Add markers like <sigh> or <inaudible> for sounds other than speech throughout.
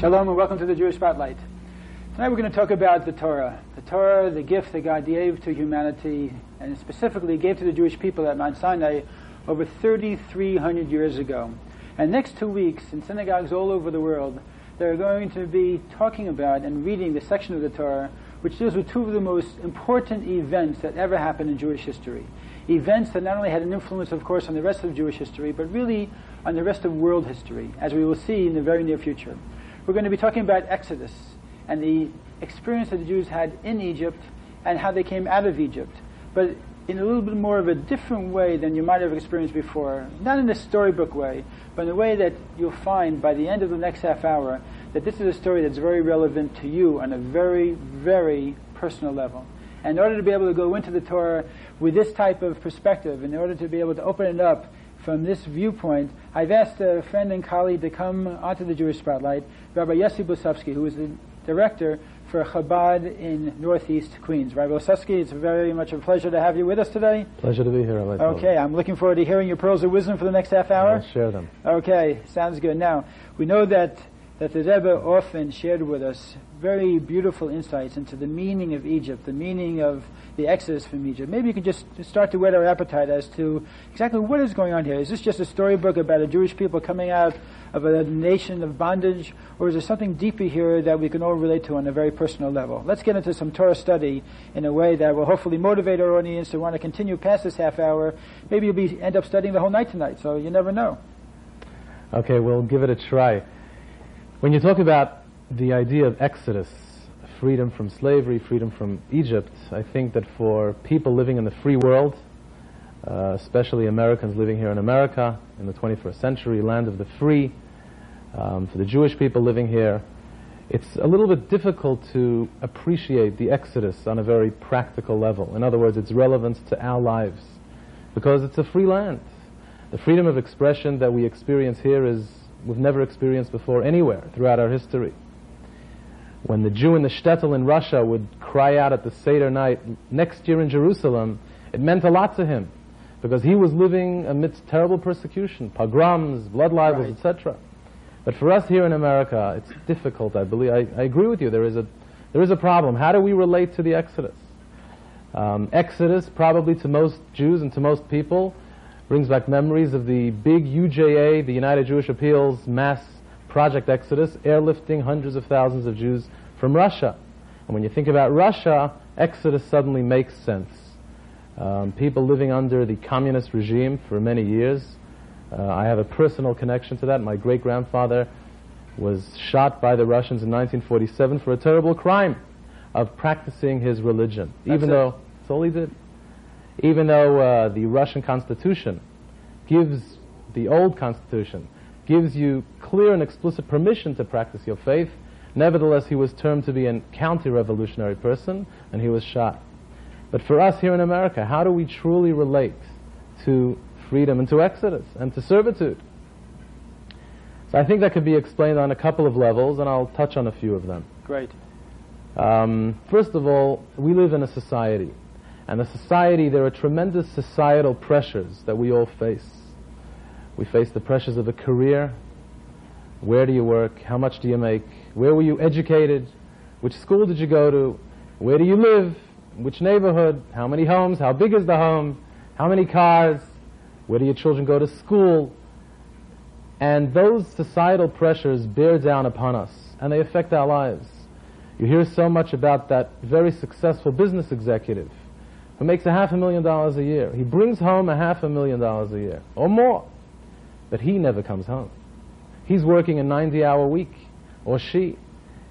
Shalom and welcome to the Jewish Spotlight. Tonight we're going to talk about the Torah. The Torah, the gift that God gave to humanity, and specifically gave to the Jewish people at Mount Sinai over 3,300 years ago. And next two weeks, in synagogues all over the world, they're going to be talking about and reading the section of the Torah which deals with two of the most important events that ever happened in Jewish history. Events that not only had an influence, of course, on the rest of Jewish history, but really on the rest of world history, as we will see in the very near future. We're going to be talking about Exodus and the experience that the Jews had in Egypt and how they came out of Egypt. But in a little bit more of a different way than you might have experienced before. Not in a storybook way, but in a way that you'll find by the end of the next half hour that this is a story that's very relevant to you on a very, very personal level. And in order to be able to go into the Torah with this type of perspective, in order to be able to open it up from this viewpoint, I've asked a friend and colleague to come onto the Jewish Spotlight, Rabbi Yossi Blesofsky, who is the director for Chabad in Northeast Queens. Rabbi Blesofsky, it's very much a pleasure to have you with us today. Pleasure to be here. Rabbi Okay, I'm looking forward to hearing your pearls of wisdom for the next half hour. I'll share them. Okay, sounds good. Now, we know that that the Rebbe often shared with us very beautiful insights into the meaning of Egypt, the meaning of the exodus from Egypt. Maybe you could just start to whet our appetite as to exactly what is going on here. Is this just a storybook about a Jewish people coming out of a nation of bondage, or is there something deeper here that we can all relate to on a very personal level? Let's get into some Torah study in a way that will hopefully motivate our audience to want to continue past this half hour. Maybe you'll be end up studying the whole night tonight, so you never know. Okay, we'll give it a try. When you talk about the idea of exodus, freedom from slavery, freedom from Egypt, I think that for people living in the free world, uh, especially Americans living here in America in the 21st century, land of the free, um, for the Jewish people living here, it's a little bit difficult to appreciate the Exodus on a very practical level. In other words, its relevance to our lives, because it's a free land. The freedom of expression that we experience here is we've never experienced before anywhere throughout our history. When the Jew in the shtetl in Russia would cry out at the Seder night next year in Jerusalem, it meant a lot to him because he was living amidst terrible persecution, pogroms, blood libels, Right. etc. But for us here in America, it's difficult. I believe I, I agree with you. There is a there is a problem. How do we relate to the Exodus? Um, Exodus, probably to most Jews and to most people, brings back memories of the big UJA, the United Jewish Appeals mass project Exodus, airlifting hundreds of thousands of Jews from Russia. And when you think about Russia, Exodus suddenly makes sense. Um, people living under the communist regime for many years. Uh, I have a personal connection to that. My great grandfather was shot by the Russians in 1947 for a terrible crime of practicing his religion, That's even it. though that's all he did even though uh, the Russian constitution gives, the old constitution, gives you clear and explicit permission to practice your faith, nevertheless he was termed to be a counter-revolutionary person, and he was shot. But for us here in America, how do we truly relate to freedom and to exodus and to servitude? So I think that could be explained on a couple of levels, and I'll touch on a few of them. Great. Um, first of all, we live in a society. And a society, there are tremendous societal pressures that we all face. We face the pressures of a career. Where do you work? How much do you make? Where were you educated? Which school did you go to? Where do you live? Which neighborhood? How many homes? How big is the home? How many cars? Where do your children go to school? And those societal pressures bear down upon us, and they affect our lives. You hear so much about that very successful business executive who makes a half a million dollars a year. He brings home a half a million dollars a year, or more. But he never comes home. He's working a 90 hour week, or she.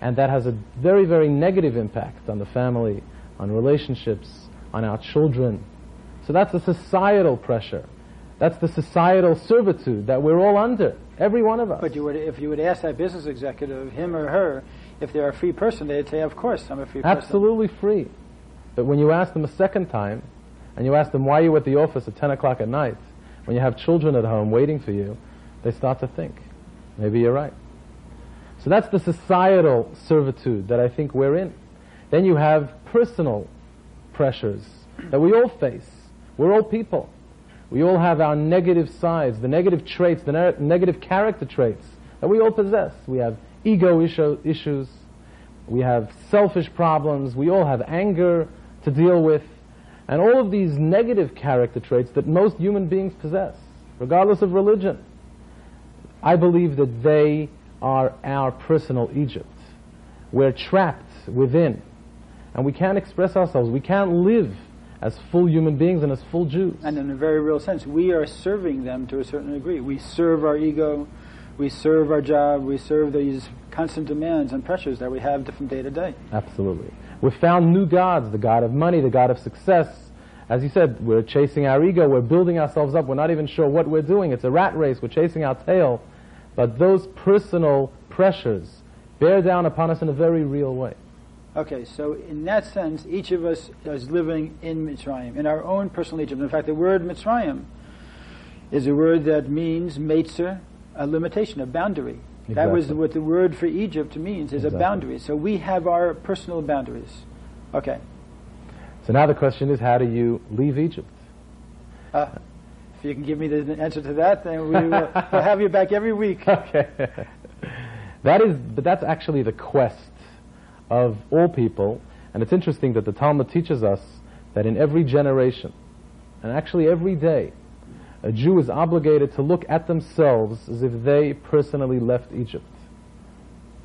And that has a very, very negative impact on the family, on relationships, on our children. So that's the societal pressure. That's the societal servitude that we're all under, every one of us. But you would, if you would ask that business executive, him or her, if they're a free person, they'd say, "Of course, I'm a free person." Absolutely free. But when you ask them a second time, and you ask them why you're at the office at 10 o'clock at night, when you have children at home waiting for you, they start to think, maybe you're right. So that's the societal servitude that I think we're in. Then you have personal pressures that we all face. We're all people. We all have our negative sides, the negative traits, the ne- negative character traits that we all possess. We have ego issue, issues, we have selfish problems, we all have anger to deal with, and all of these negative character traits that most human beings possess, regardless of religion. I believe that they are our personal Egypt. We're trapped within, and we can't express ourselves. We can't live as full human beings and as full Jews. And in a very real sense, we are serving them to a certain degree. We serve our ego, we serve our job, we serve these constant demands and pressures that we have from day to day. Absolutely. We've found new gods, the god of money, the god of success. As you said, we're chasing our ego, we're building ourselves up, we're not even sure what we're doing. It's a rat race, we're chasing our tail. But those personal pressures bear down upon us in a very real way. Okay, so in that sense, each of us is living in Mitzrayim, in our own personal Egypt. In fact, the word Mitzrayim is a word that means Meitzer, a limitation, a boundary. Exactly. That was what the word for Egypt means, is exactly. a boundary. So we have our personal boundaries. Okay. So now the question is, how do you leave Egypt? Uh, if you can give me the answer to that, then we will we'll have you back every week. <laughs> Okay. that is, but that's actually the quest of all people. And it's interesting that the Talmud teaches us that in every generation, and actually every day, a Jew is obligated to look at themselves as if they personally left Egypt.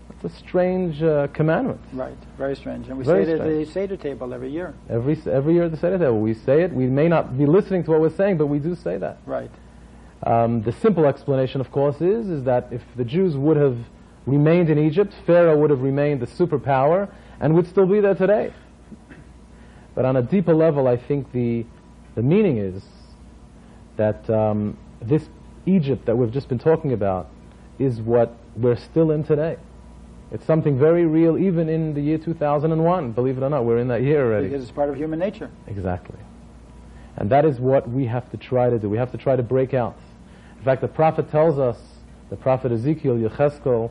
That's a strange uh, commandment. Right, very strange. And we very say it at the Seder table every year. Every, every year at the Seder table. We say it. We may not be listening to what we're saying, but we do say that. Right. Um, the simple explanation, of course, is, is that if the Jews would have remained in Egypt, Pharaoh would have remained the superpower and would still be there today. But on a deeper level, I think the, the meaning is that um, this Egypt that we've just been talking about is what we're still in today. It's something very real even in the year 2001, believe it or not. We're in that year already. Because it's part of human nature. Exactly. And that is what we have to try to do. We have to try to break out. In fact, the prophet tells us, the prophet Ezekiel, Yecheskel,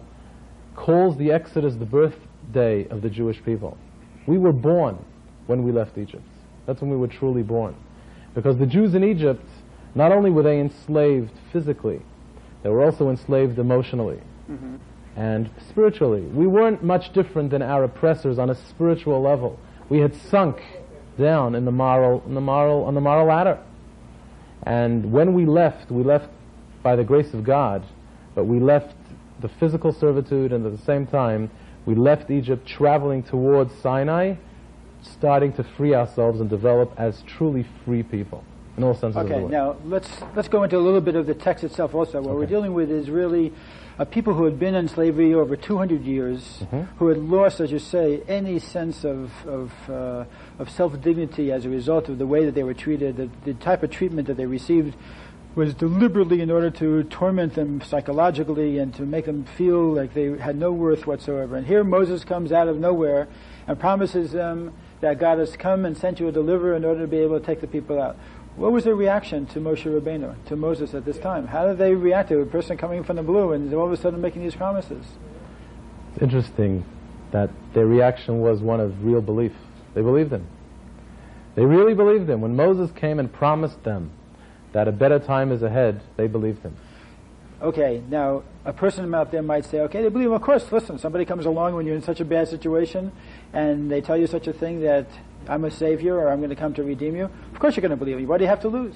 calls the Exodus the birthday of the Jewish people. We were born when we left Egypt. That's when we were truly born. Because the Jews in Egypt, not only were they enslaved physically, they were also enslaved emotionally mm-hmm. and spiritually. We weren't much different than our oppressors on a spiritual level. We had sunk down in the moral, in the moral, on the moral ladder. And when we left, we left by the grace of God, but we left the physical servitude, and at the same time, we left Egypt traveling towards Sinai, starting to free ourselves and develop as truly free people in all senses okay, of the word. now let's let's go into a little bit of the text itself also. What okay. we're dealing with is really uh, people who had been in slavery over 200 years, mm-hmm. who had lost, as you say, any sense of of, uh, of self dignity as a result of the way that they were treated, the, the type of treatment that they received was deliberately in order to torment them psychologically and to make them feel like they had no worth whatsoever. And here Moses comes out of nowhere and promises them that God has come and sent you a deliverer in order to be able to take the people out. What was their reaction to Moshe Rabbeinu, to Moses at this time? How did they react to a person coming from the blue and all of a sudden making these promises? It's interesting that their reaction was one of real belief. They believed him. They really believed him. When Moses came and promised them that a better time is ahead, they believed him. Okay, now a person out there might say, okay, they believe. Of course, listen, somebody comes along when you're in such a bad situation and they tell you such a thing that I'm a savior or I'm going to come to redeem you. Of course you're going to believe me. What do you have to lose?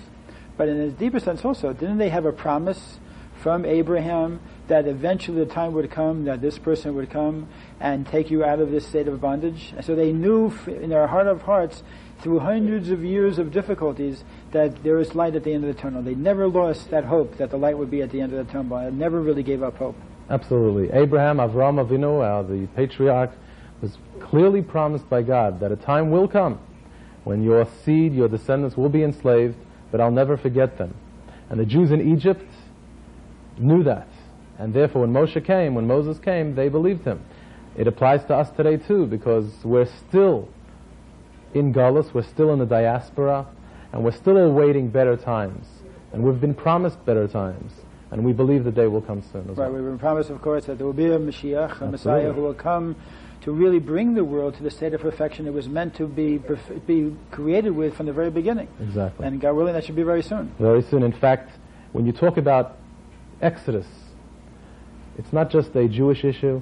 But in a deeper sense also, didn't they have a promise from Abraham that eventually the time would come that this person would come and take you out of this state of bondage? And so they knew in their heart of hearts through hundreds of years of difficulties that there is light at the end of the tunnel. They never lost that hope that the light would be at the end of the tunnel. They never really gave up hope. Absolutely. Abraham, Avram Avinu, uh, the patriarch, was clearly promised by God that a time will come when your seed, your descendants will be enslaved, but I'll never forget them. And the Jews in Egypt knew that. And therefore, when Moshe came, when Moses came, they believed him. It applies to us today too, because we're still in Gullus, we're still in the diaspora, and we're still awaiting better times. And we've been promised better times. And we believe the day will come soon as right, well. we've been promised, of course, that there will be a Mashiach, a Absolutely. Messiah who will come to really bring the world to the state of perfection it was meant to be be created with from the very beginning. Exactly. And God willing, that should be very soon. Very soon. In fact, when you talk about Exodus, it's not just a Jewish issue,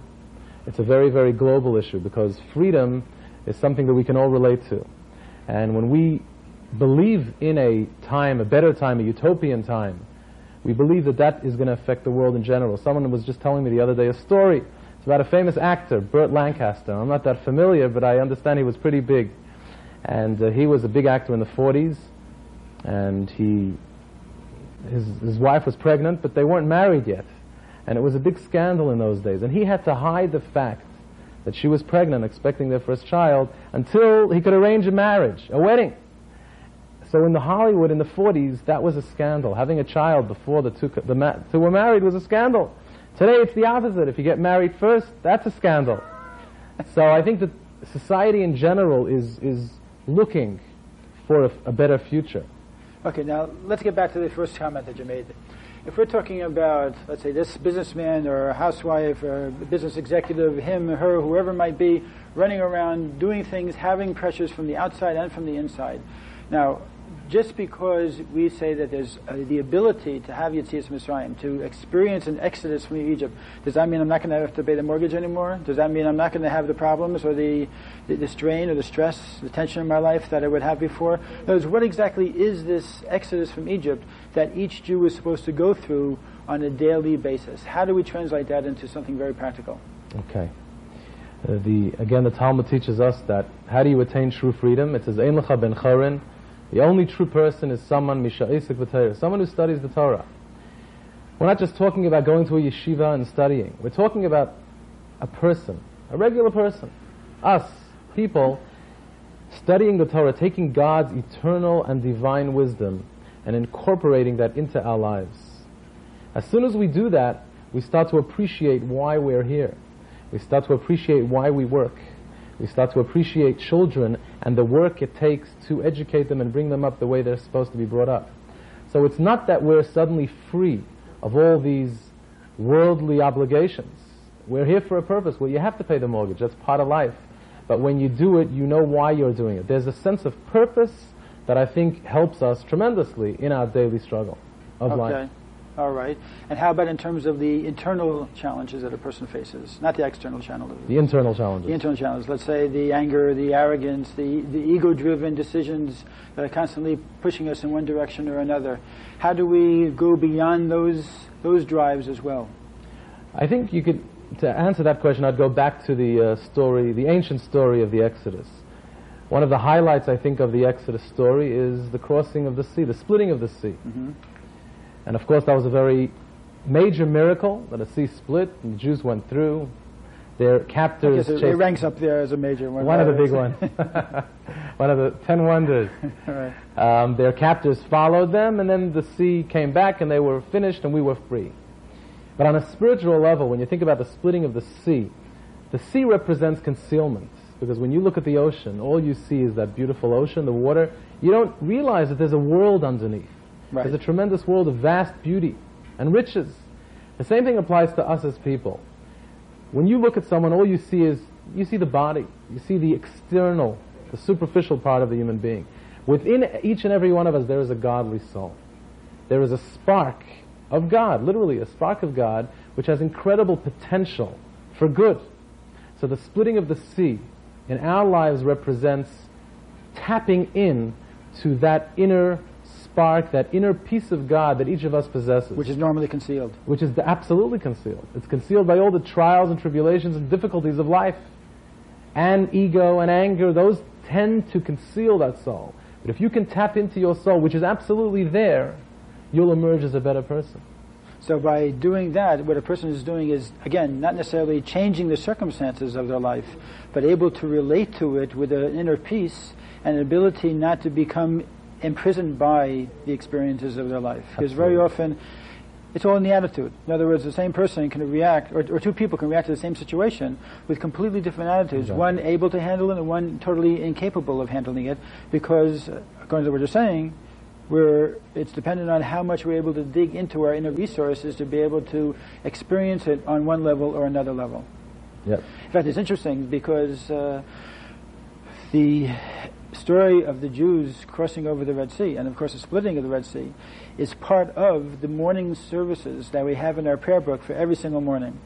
It's a very, very global issue because freedom is something that we can all relate to. And when we believe in a time, a better time, a utopian time, we believe that that is going to affect the world in general. Someone was just telling me the other day a story. It's about a famous actor, Burt Lancaster. I'm not that familiar, but I understand he was pretty big. And uh, he was a big actor in the 40s, and he, his, his wife was pregnant, but they weren't married yet. And it was a big scandal in those days. And he had to hide the fact that she was pregnant, expecting their first child, until he could arrange a marriage, a wedding. So in the Hollywood in the 40s, that was a scandal. Having a child before the two, the ma- two were married was a scandal. Today it's the opposite. If you get married first, that's a scandal. so I think that society in general is, is looking for a, a better future. Okay, now let's get back to the first comment that you made. If we're talking about, let's say, this businessman or housewife or business executive, him, her, whoever it might be, running around doing things, having pressures from the outside and from the inside. Now, just because we say that there's uh, the ability to have Yetzias Mitzrayim, to experience an exodus from Egypt, does that mean I'm not going to have to pay the mortgage anymore? Does that mean I'm not going to have the problems or the, the, the, strain or the stress, the tension in my life that I would have before? In words, what exactly is this exodus from Egypt that each Jew is supposed to go through on a daily basis? How do we translate that into something very practical? Okay. Uh, the, again, the Talmud teaches us that how do you attain true freedom? It says, Ein ben chorin, the only true person is someone v'Torah, someone who studies the Torah. We're not just talking about going to a yeshiva and studying. We're talking about a person, a regular person, us, people, studying the Torah, taking God's eternal and divine wisdom and incorporating that into our lives. As soon as we do that, we start to appreciate why we're here. We start to appreciate why we work. We start to appreciate children and the work it takes to educate them and bring them up the way they're supposed to be brought up. So it's not that we're suddenly free of all these worldly obligations. We're here for a purpose. Well, you have to pay the mortgage. That's part of life. But when you do it, you know why you're doing it. There's a sense of purpose that I think helps us tremendously in our daily struggle of okay. life. All right. And how about in terms of the internal challenges that a person faces, not the external challenges? The internal challenges. The internal challenges. Let's say the anger, the arrogance, the, the ego-driven decisions that are constantly pushing us in one direction or another. How do we go beyond those those drives as well? I think you could, to answer that question, I'd go back to the uh, story, the ancient story of the Exodus. One of the highlights, I think, of the Exodus story is the crossing of the sea, the splitting of the sea. Mm-hmm. And of course, that was a very major miracle that the sea split and the Jews went through. Their captors. So it ranks up there as a major one. One of the big <laughs> ones. <laughs> one of the ten wonders. <laughs> right. um, their captors followed them, and then the sea came back, and they were finished, and we were free. But on a spiritual level, when you think about the splitting of the sea, the sea represents concealment. Because when you look at the ocean, all you see is that beautiful ocean, the water. You don't realize that there's a world underneath. Right. There's a tremendous world of vast beauty and riches. The same thing applies to us as people. When you look at someone, all you see is, you see the body. You see the external, the superficial part of the human being. Within each and every one of us, there is a godly soul. There is a spark of God, literally a spark of God, which has incredible potential for good. So the splitting of the sea in our lives represents tapping in to that inner spark, that inner piece of God that each of us possesses. Which is normally concealed. Which is absolutely concealed. It's concealed by all the trials and tribulations and difficulties of life. And ego and anger, those tend to conceal that soul. But if you can tap into your soul, which is absolutely there, you'll emerge as a better person. So by doing that, what a person is doing is, again, not necessarily changing the circumstances of their life, but able to relate to it with an inner peace and an ability not to become imprisoned by the experiences of their life. Because very often, it's all in the attitude. In other words, the same person can react, or, or two people can react to the same situation with completely different attitudes. Exactly. One able to handle it, and one totally incapable of handling it, because, according to what you're saying, we're, it's dependent on how much we're able to dig into our inner resources to be able to experience it on one level or another level. Yep. In fact, it's interesting because uh, the story of the Jews crossing over the Red Sea, and of course the splitting of the Red Sea, is part of the morning services that we have in our prayer book for every single morning.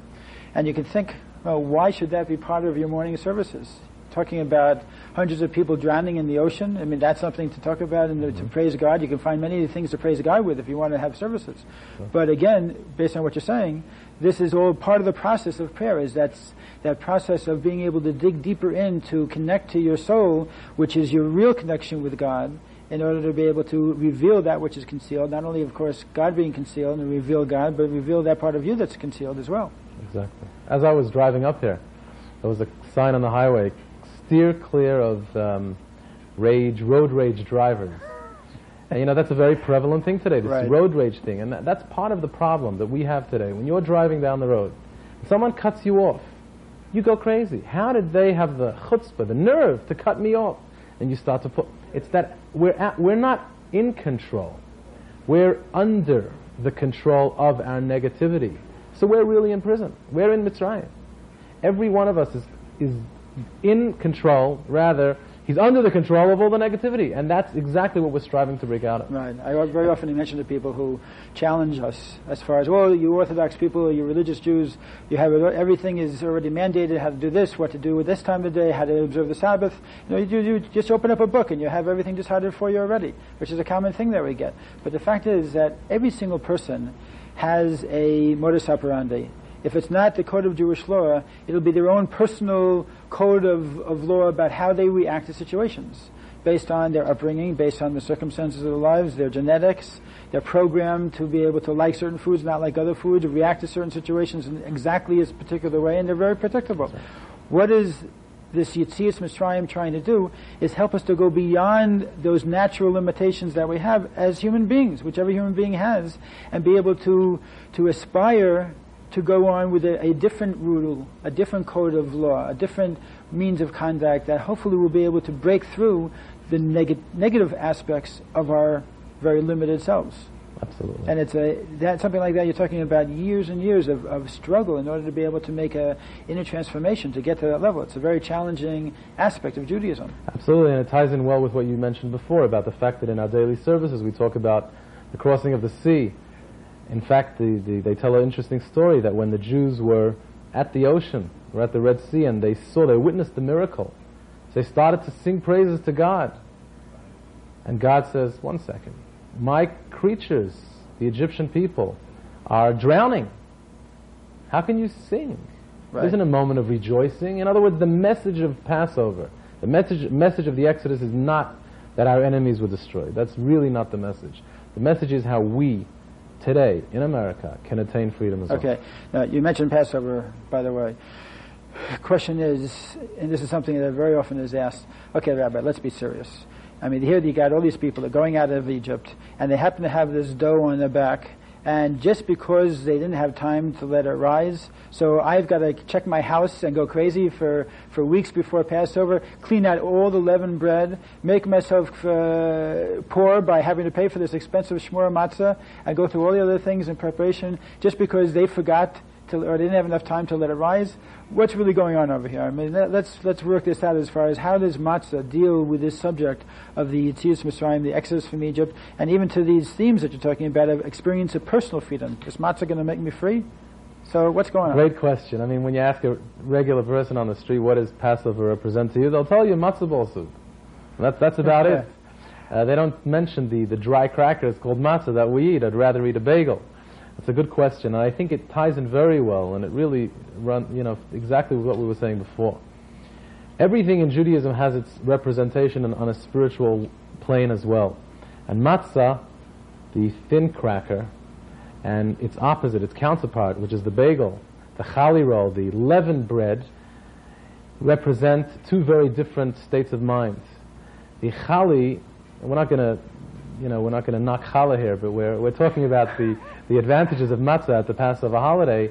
And you can think Well, why should that be part of your morning services? Talking about hundreds of people drowning in the ocean. I mean, that's something to talk about and to mm-hmm. praise God. You can find many things to praise God with if you want to have services. But again, based on what you're saying, this is all part of the process of prayer. Is that's that process of being able to dig deeper in to connect to your soul, which is your real connection with God, in order to be able to reveal that which is concealed. Not only, of course, God being concealed and reveal God, but reveal that part of you that's concealed as well. Exactly. As I was driving up here, there was a sign on the highway: "Steer clear of um, rage, road rage drivers." And you know that's a very prevalent thing today. This Right. road rage thing, and that, that's part of the problem that we have today. When you're driving down the road, someone cuts you off, you go crazy. How did they have the chutzpah, the nerve, to cut me off? And you start to put. It's that we're at, we're not in control. We're under the control of our negativity. So we're really in prison. We're in Mitzrayim. Every one of us is, is in control, rather, he's under the control of all the negativity. And that's exactly what we're striving to break out of. Right. I very often mention to people who challenge us as far as, well, you Orthodox people, you religious Jews, you have everything is already mandated, how to do this, what to do with this time of day, how to observe the Sabbath. You know, you, you just open up a book and you have everything decided for you already, which is a common thing that we get. But the fact is that every single person has a modus operandi. If it's not the code of Jewish law, it'll be their own personal code of, of law about how they react to situations based on their upbringing, based on the circumstances of their lives, their genetics. They're programmed to be able to like certain foods, not like other foods, react to certain situations in exactly a particular way, and they're very predictable. What is this Yetzias Mitzrayim trying to do is help us to go beyond those natural limitations that we have as human beings, whichever human being has, and be able to, to aspire to go on with a, a different rule, a different code of law, a different means of conduct that hopefully will be able to break through the neg- negative aspects of our very limited selves. Absolutely. And it's a that something like that. You're talking about years and years of, of struggle in order to be able to make a inner transformation to get to that level. It's a very challenging aspect of Judaism. Absolutely, and it ties in well with what you mentioned before about the fact that in our daily services we talk about the crossing of the sea. In fact, the, the, they tell an interesting story that when the Jews were at the ocean, or at the Red Sea, and they saw, they witnessed the miracle, they started to sing praises to God. And God says, one second, my creatures, the Egyptian people, are drowning. How can you sing? Right. Isn't a moment of rejoicing? In other words, the message of Passover, the message, message of the Exodus is not that our enemies were destroyed. That's really not the message. The message is how we, today, in America, can attain freedom as well. Okay. Now, you mentioned Passover, by the way. Question is, and this is something that very often is asked. Okay, Rabbi, let's be serious. I mean, here you got all these people that are going out of Egypt, and they happen to have this dough on their back, and just because they didn't have time to let it rise, so I've got to check my house and go crazy for, for weeks before Passover, clean out all the leavened bread, make myself uh, poor by having to pay for this expensive shmur matzah, and go through all the other things in preparation, just because they forgot to, or they didn't have enough time to let it rise. What's really going on over here? I mean, let- let's let's work this out as far as how does matzah deal with this subject of the Yetzias Mitzrayim, the exodus from Egypt, and even to these themes that you're talking about of experience of personal freedom. Is matzah going to make me free? So what's going on? Great question. I mean, when you ask a regular person on the street what does Passover represent to you, they'll tell you matzah ball soup. And That's, that's about it. Uh, they don't mention the, the dry crackers called matzah that we eat. I'd rather eat a bagel. It's a good question, and I think it ties in very well, and it really run, you know, exactly what we were saying before. Everything in Judaism has its representation on, on a spiritual plane as well. And matzah, the thin cracker, and its opposite, its counterpart, which is the bagel, the challah roll, the leavened bread, represent two very different states of mind. The challah, we're not going to, you know, we're not going to knock challah here, but we're, we're talking about the, the advantages of matzah at the Passover holiday.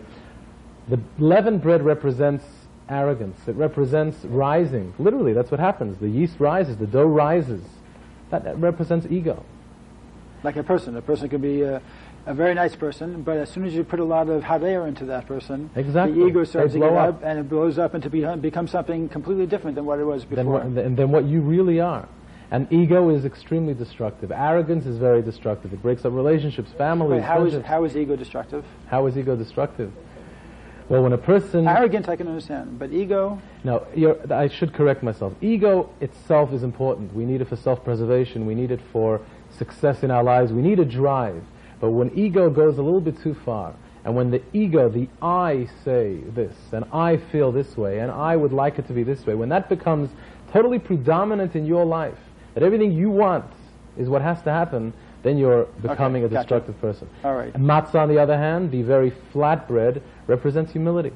The leavened bread represents arrogance. It represents rising. Literally, that's what happens. The yeast rises, the dough rises. That, that represents ego. Like a person, a person can be a, a very nice person, but as soon as you put a lot of hot air into that person, Exactly. the ego starts to get blow up, up. and it blows up into be, become something completely different than what it was before. than what, than, than what you really are. And ego is extremely destructive. Arrogance is very destructive. It breaks up relationships, families. Wait, how, is, how is ego destructive? How is ego destructive? Well, when a person Arrogance, I can understand, but ego, No, you're, I should correct myself. Ego itself is important. We need it for self-preservation. We need it for success in our lives. We need a drive. But when ego goes a little bit too far, and when the ego, the I say this, and I feel this way, and I would like it to be this way, when that becomes totally predominant in your life, that everything you want is what has to happen, then you're becoming a gotcha. destructive person. all right. Matzah, on the other hand, the very flat bread, represents humility.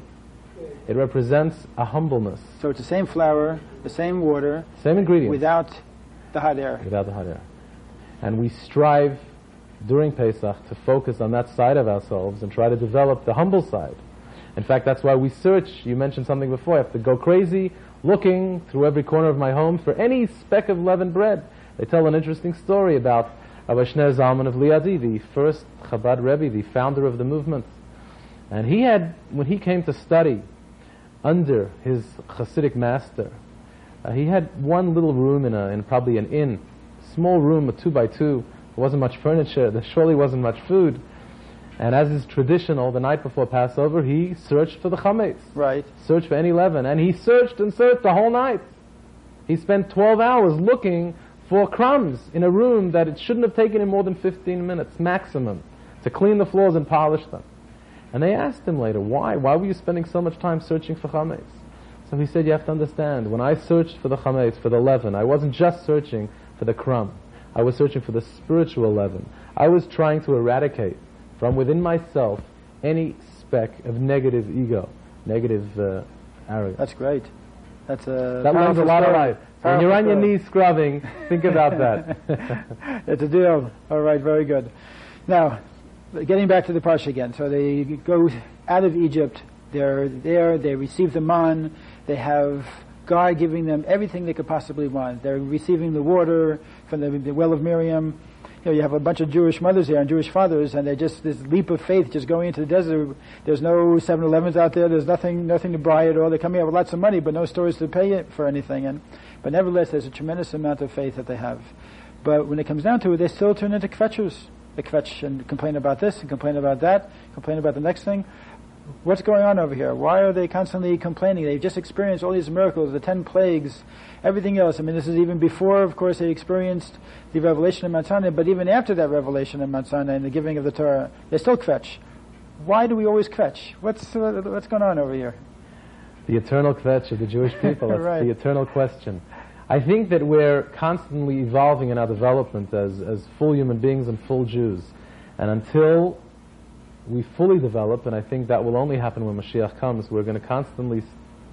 It represents a humbleness. So it's the same flour, the same water, Same ingredients. without the hot air. without the hot air. And we strive during Pesach to focus on that side of ourselves and try to develop the humble side. In fact, that's why we search. You mentioned something before. I have to go crazy looking through every corner of my home for any speck of leavened bread. They tell an interesting story about Rabbi Zalman of Liadi, the first Chabad Rebbe, the founder of the movement. And he had, when he came to study under his Hasidic master, uh, he had one little room in, a, in probably an inn, small room, a two by two. There wasn't much furniture. There surely wasn't much food. And as is traditional, the night before Passover, he searched for the chametz, Right. searched for any leaven, and he searched and searched the whole night. He spent 12 hours looking for crumbs in a room that it shouldn't have taken him more than 15 minutes maximum to clean the floors and polish them. And they asked him later, why? Why were you spending so much time searching for chametz? So he said, you have to understand, when I searched for the chametz, for the leaven, I wasn't just searching for the crumb. I was searching for the spiritual leaven. I was trying to eradicate from within myself any speck of negative ego, negative uh, arrogance. That's great. That's a That learns a lot of story. life. When you're on your story. knees scrubbing, think about that. <laughs> it's a deal. All right, very good. Now, getting back to the parsha again. So they go out of Egypt. They're there. They receive the man. They have God giving them everything they could possibly want. They're receiving the water from the, the well of Miriam. You know, you have a bunch of Jewish mothers there and Jewish fathers, and they just this leap of faith, just going into the desert. There's no 7-Elevens out there. There's nothing, nothing to buy at all. They're coming out with lots of money, but no stores to pay it for anything. And but nevertheless, there's a tremendous amount of faith that they have. But when it comes down to it, they still turn into kvetchers. They kvetch and complain about this and complain about that, complain about the next thing. What's going on over here? Why are they constantly complaining? They've just experienced all these miracles, the ten plagues, everything else. I mean, this is even before, of course, they experienced the revelation of Mount Sinai, but even after that revelation of Mount Sinai and the giving of the Torah, they still kvetch. Why do we always kvetch? What's, uh, what's going on over here? the eternal kvetch of the Jewish people. <laughs> That's Right. the eternal question. I think that we're constantly evolving in our development as, as full human beings and full Jews. And until we fully develop, and I think that will only happen when Mashiach comes, we're going to constantly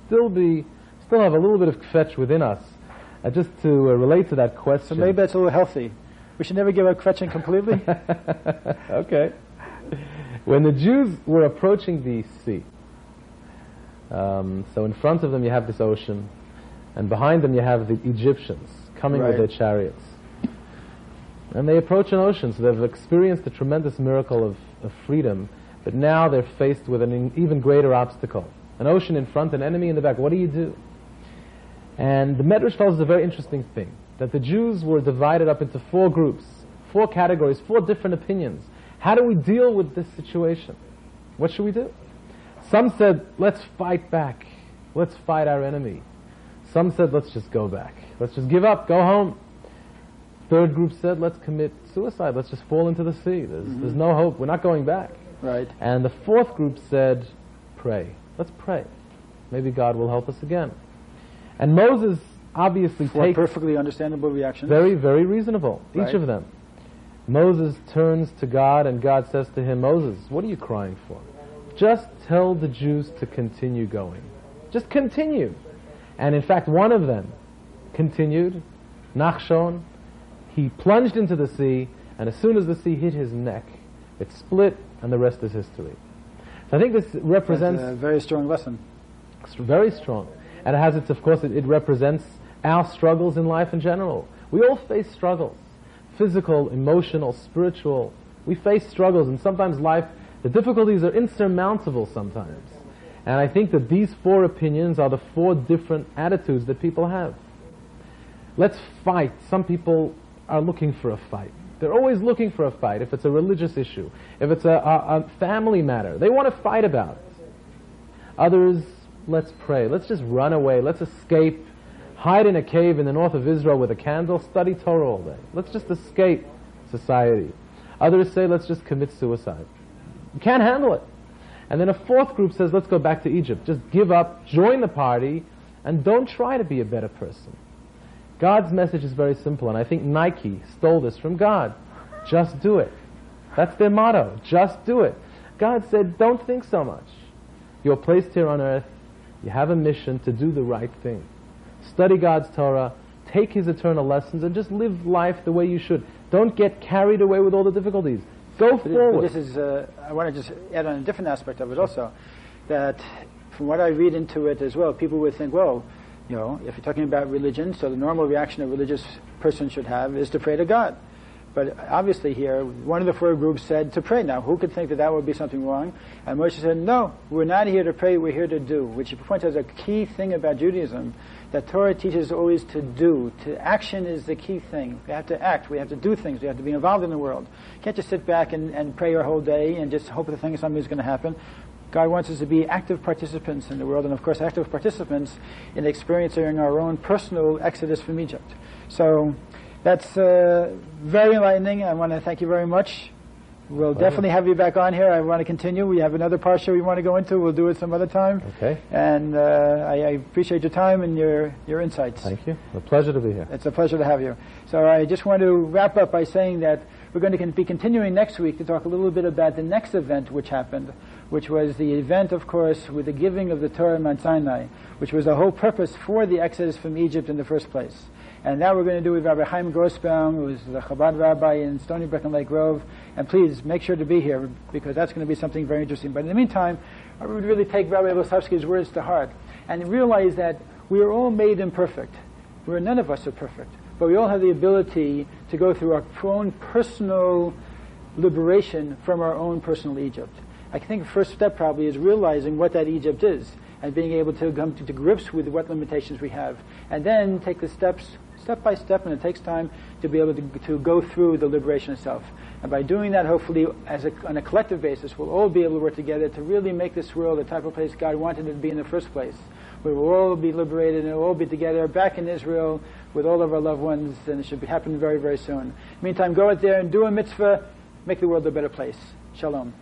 still be, still have a little bit of kvetch within us. And just to uh, relate to that So question. maybe that's a little healthy. We should never give up kvetching completely. <laughs> okay. When the Jews were approaching the sea, um, so in front of them you have this ocean, and behind them you have the Egyptians coming Right. with their chariots. And they approach an ocean, so they've experienced a tremendous miracle of, of freedom, but now they're faced with an even greater obstacle. An ocean in front, an enemy in the back. What do you do? And the Medrash tells us a very interesting thing, that the Jews were divided up into four groups, four categories, four different opinions. How do we deal with this situation? What should we do? Some said, let's fight back. Let's fight our enemy. Some said, let's just go back. Let's just give up, go home. Third group said, let's commit suicide. Let's just fall into the sea. There's, mm-hmm. there's no hope. We're not going back. right. And the fourth group said, pray. Let's pray. Maybe God will help us again. And Moses obviously takes perfectly understandable reaction. very, very reasonable, Right. each of them. Moses turns to God and God says to him, Moses, what are you crying for? Just tell the Jews to continue going. Just continue. And in fact, one of them continued, Nachshon, he plunged into the sea, and as soon as the sea hit his neck, it split, and the rest is history. So I think this That's represents a very strong lesson. it's very strong. And it has its, of course, it, it represents our struggles in life in general. We all face struggles. Physical, emotional, spiritual. We face struggles and sometimes life, the difficulties are insurmountable sometimes. And I think that these four opinions are the four different attitudes that people have. Let's fight. Some people are looking for a fight. They're always looking for a fight. If it's a religious issue, if it's a, a, a family matter, they want to fight about it. Others, let's pray. Let's just run away. Let's escape. Hide in a cave in the north of Israel with a candle. Study Torah all day. Let's just escape society. Others say, let's just commit suicide. You can't handle it. And then a fourth group says, let's go back to Egypt. Just give up, join the party, and don't try to be a better person. God's message is very simple, and I think Nike stole this from God. Just do it. That's their motto. Just do it. God said, don't think so much. You're placed here on earth. You have a mission to do the right thing. Study God's Torah, take His eternal lessons, and just live life the way you should. Don't get carried away with all the difficulties. Go But forward. This is, uh, I want to just add on a different aspect of it also, that from what I read into it as well, people would think, well, you know, if you're talking about religion, so the normal reaction a religious person should have is to pray to God. But obviously here, one of the four groups said to pray. Now, who could think that that would be something wrong? And Moshe said, no, we're not here to pray, we're here to do, which points out a key thing about Judaism, that Torah teaches always to do. To action is the key thing. We have to act, we have to do things, we have to be involved in the world. You can't just sit back and, and pray your whole day and just hope that thing something's going to happen. God wants us to be active participants in the world, and of course, active participants in experiencing our own personal exodus from Egypt. So, that's uh, very enlightening. I want to thank you very much. We'll definitely have you back on here. I want to continue. We have another parsha we want to go into. We'll do it some other time. Okay. And uh, I, I appreciate your time and your, your insights. Thank you. A pleasure to be here. It's a pleasure to have you. So I just want to wrap up by saying that we're going to be continuing next week to talk a little bit about the next event which happened, which was the event, of course, with the giving of the Torah Mount Sinai, which was the whole purpose for the exodus from Egypt in the first place. And that we're going to do with Rabbi Chaim Grossbaum, who is the Chabad rabbi in Stony Brook and Lake Grove. And please make sure to be here because that's going to be something very interesting. But in the meantime, I would really take Rabbi Blesofsky's words to heart and realize that we are all made imperfect. We're, none of us are perfect. But we all have the ability to go through our own personal liberation from our own personal Egypt. I think the first step probably is realizing what that Egypt is and being able to come to, grips with what limitations we have. And then take the steps step by step, and it takes time to be able to, to go through the liberation itself. And by doing that, hopefully, as a, on a collective basis, we'll all be able to work together to really make this world the type of place God wanted it to be in the first place. We will all be liberated and we'll all be together back in Israel with all of our loved ones, and it should be happening very, very soon. Meantime, go out there and do a mitzvah, make the world a better place. Shalom.